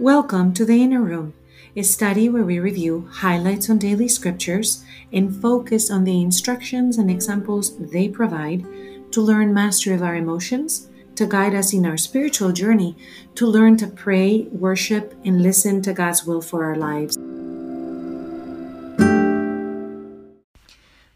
Welcome to the Inner Room, a study where we review highlights on daily scriptures and focus on the instructions and examples they provide to learn mastery of our emotions, to guide us in our spiritual journey, to learn to pray, worship, and listen to God's will for our lives.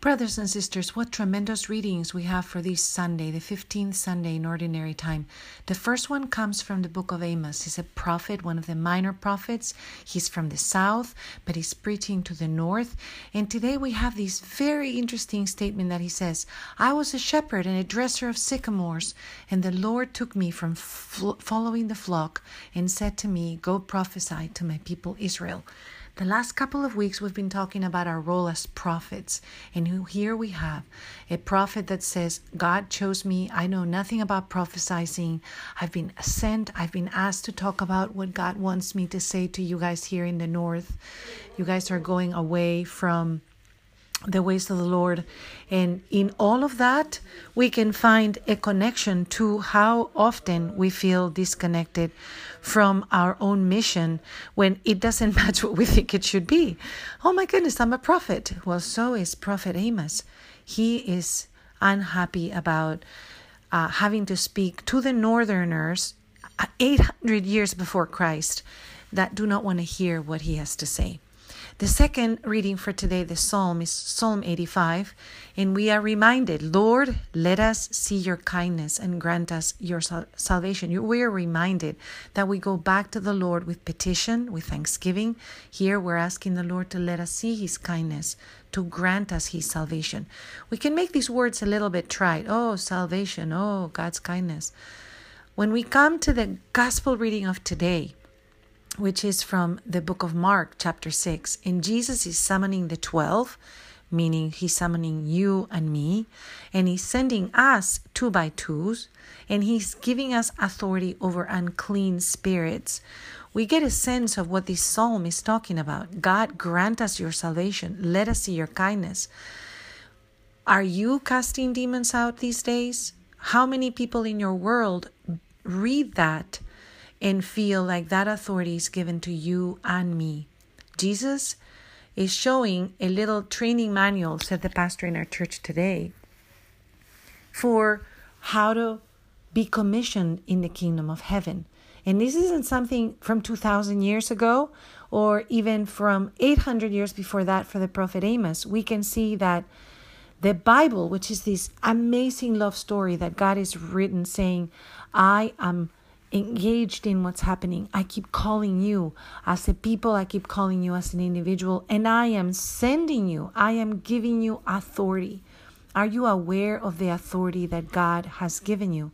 Brothers and sisters, what tremendous readings we have for this Sunday, the 15th Sunday in Ordinary Time. The first one comes from the book of Amos. He's a prophet, one of the minor prophets. He's from the south, but he's preaching to the north. And today we have this very interesting statement that he says I was a shepherd and a dresser of sycamores, and the Lord took me from following the flock and said to me, Go prophesy to my people Israel. The last couple of weeks, we've been talking about our role as prophets. And here we have a prophet that says, God chose me. I know nothing about prophesying. I've been sent, I've been asked to talk about what God wants me to say to you guys here in the north. You guys are going away from the ways of the Lord. And in all of that, we can find a connection to how often we feel disconnected from our own mission when it doesn't match what we think it should be. Oh my goodness, I'm a prophet. Well, so is Prophet Amos. He is unhappy about uh, having to speak to the northerners 800 years before Christ that do not want to hear what he has to say. The second reading for today, the psalm, is Psalm 85, and we are reminded, Lord, let us see your kindness and grant us your sal- salvation. We are reminded that we go back to the Lord with petition, with thanksgiving. Here we're asking the Lord to let us see his kindness, to grant us his salvation. We can make these words a little bit trite. Oh, salvation. Oh, God's kindness. When we come to the gospel reading of today, which is from the book of Mark, chapter 6. And Jesus is summoning the 12, meaning he's summoning you and me, and he's sending us two by twos, and he's giving us authority over unclean spirits. We get a sense of what this psalm is talking about. God, grant us your salvation. Let us see your kindness. Are you casting demons out these days? How many people in your world read that? And feel like that authority is given to you and me. Jesus is showing a little training manual, said the pastor in our church today, for how to be commissioned in the kingdom of heaven. And this isn't something from 2,000 years ago or even from 800 years before that for the prophet Amos. We can see that the Bible, which is this amazing love story that God is written saying, I am engaged in what's happening. I keep calling you as a people, I keep calling you as an individual, and I am sending you, I am giving you authority. Are you aware of the authority that God has given you?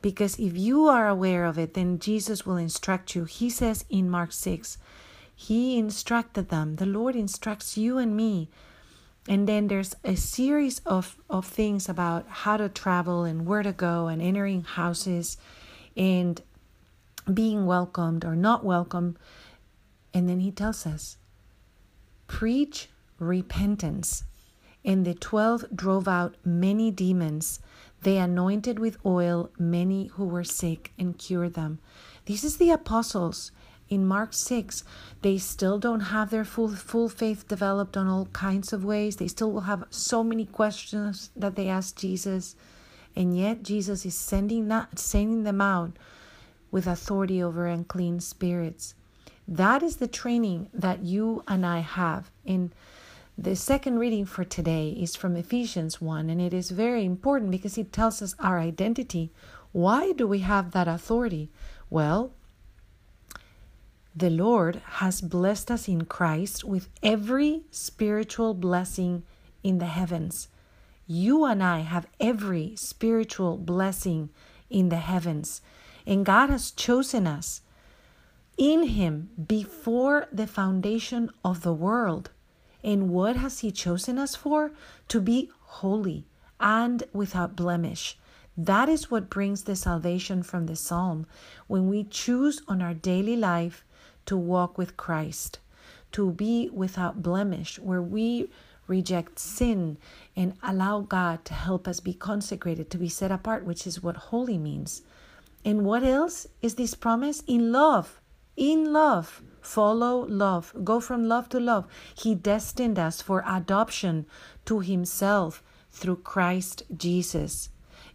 Because if you are aware of it, then Jesus will instruct you. He says in Mark 6, He instructed them. The Lord instructs you and me. And then there's a series of, of things about how to travel and where to go and entering houses and being welcomed or not welcome. And then he tells us, preach repentance. And the twelve drove out many demons. They anointed with oil many who were sick and cured them. This is the apostles in Mark 6. They still don't have their full, full faith developed on all kinds of ways. They still will have so many questions that they ask Jesus. And yet Jesus is sending, not, sending them out with authority over unclean spirits. That is the training that you and I have. In the second reading for today is from Ephesians 1, and it is very important because it tells us our identity. Why do we have that authority? Well, the Lord has blessed us in Christ with every spiritual blessing in the heavens. You and I have every spiritual blessing in the heavens. And God has chosen us in Him before the foundation of the world. And what has He chosen us for? To be holy and without blemish. That is what brings the salvation from the psalm when we choose on our daily life to walk with Christ, to be without blemish, where we reject sin and allow God to help us be consecrated, to be set apart, which is what holy means. And what else is this promise? In love. in love. Follow love. Go from love to love. He destined us for adoption to Himself through Christ Jesus,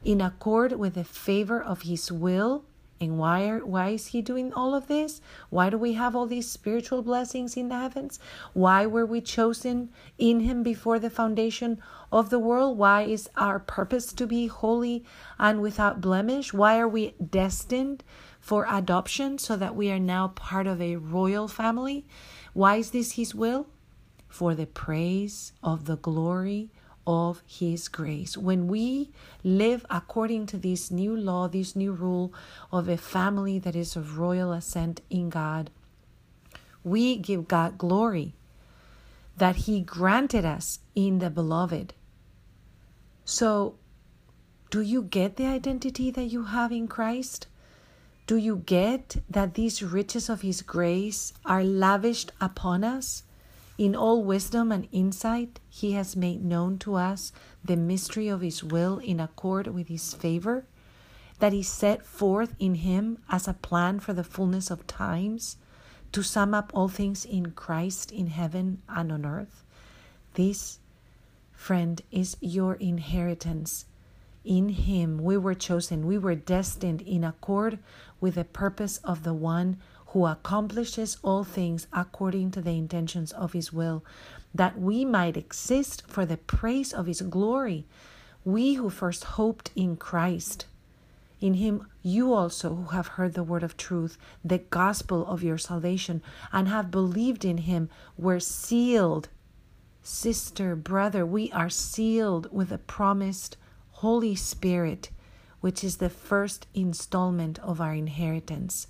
in accord with the favor of His will. And why, are, why is He doing all of this? Why do we have all these spiritual blessings in the heavens? Why were we chosen in Him before the foundation of the world? Why is our purpose to be holy and without blemish? Why are we destined for adoption so that we are now part of a royal family? Why is this His will? For the praise of the glory of His grace. When we live according to this new law, this new rule of a family that is of royal ascent in God, we give God glory that He granted us in the beloved. So, do you get the identity that you have in Christ? Do you get that these riches of His grace are lavished upon us? In all wisdom and insight, He has made known to us the mystery of His will in accord with His favor, that He set forth in Him as a plan for the fullness of times, to sum up all things in Christ in heaven and on earth. This, friend, is your inheritance. In Him we were chosen, we were destined in accord with the purpose of the one who accomplishes all things according to the intentions of his will, that we might exist for the praise of his glory. We who first hoped in Christ. In him, you also who have heard the word of truth, the gospel of your salvation, and have believed in him, were sealed. Sister, brother, we are sealed with the promised Holy Spirit, which is the first installment of our inheritance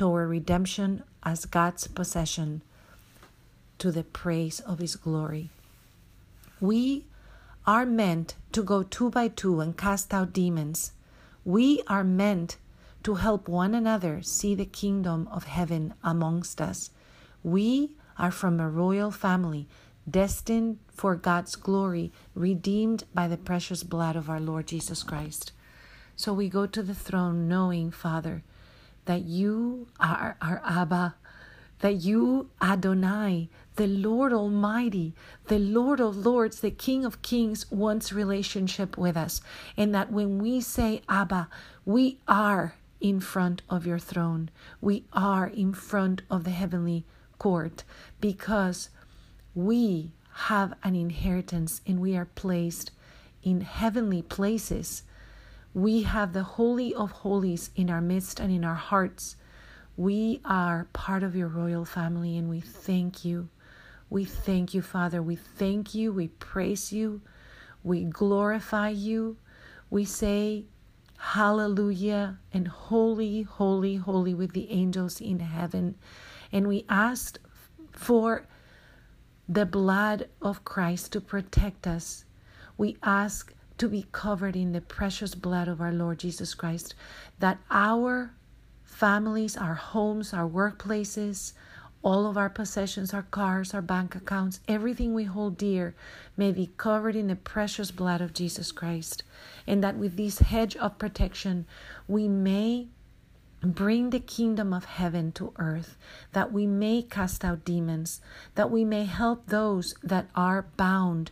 toward redemption as God's possession to the praise of His glory. We are meant to go two by two and cast out demons. We are meant to help one another see the kingdom of heaven amongst us. We are from a royal family, destined for God's glory, redeemed by the precious blood of our Lord Jesus Christ. So we go to the throne knowing, Father, that you are our Abba, that you, Adonai, the Lord Almighty, the Lord of Lords, the King of Kings, wants relationship with us. And that when we say Abba, we are in front of your throne. We are in front of the heavenly court because we have an inheritance and we are placed in heavenly places we have the Holy of Holies in our midst and in our hearts. We are part of your royal family and we thank you. We thank you, Father. We thank you. We praise you. We glorify you. We say, Hallelujah and holy, holy, holy with the angels in heaven. And we asked for the blood of Christ to protect us. We ask to be covered in the precious blood of our Lord Jesus Christ, that our families, our homes, our workplaces, all of our possessions, our cars, our bank accounts, everything we hold dear may be covered in the precious blood of Jesus Christ. And that with this hedge of protection, we may bring the kingdom of heaven to earth, that we may cast out demons, that we may help those that are bound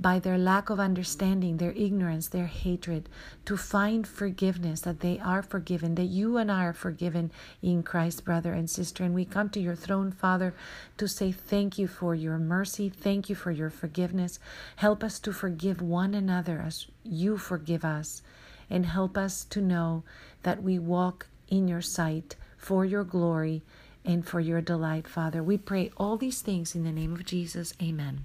by their lack of understanding, their ignorance, their hatred, to find forgiveness, that they are forgiven, that you and I are forgiven in Christ, brother and sister. And we come to your throne, Father, to say thank you for your mercy, thank you for your forgiveness. Help us to forgive one another as you forgive us, and help us to know that we walk in your sight for your glory and for your delight, Father. We pray all these things in the name of Jesus. Amen.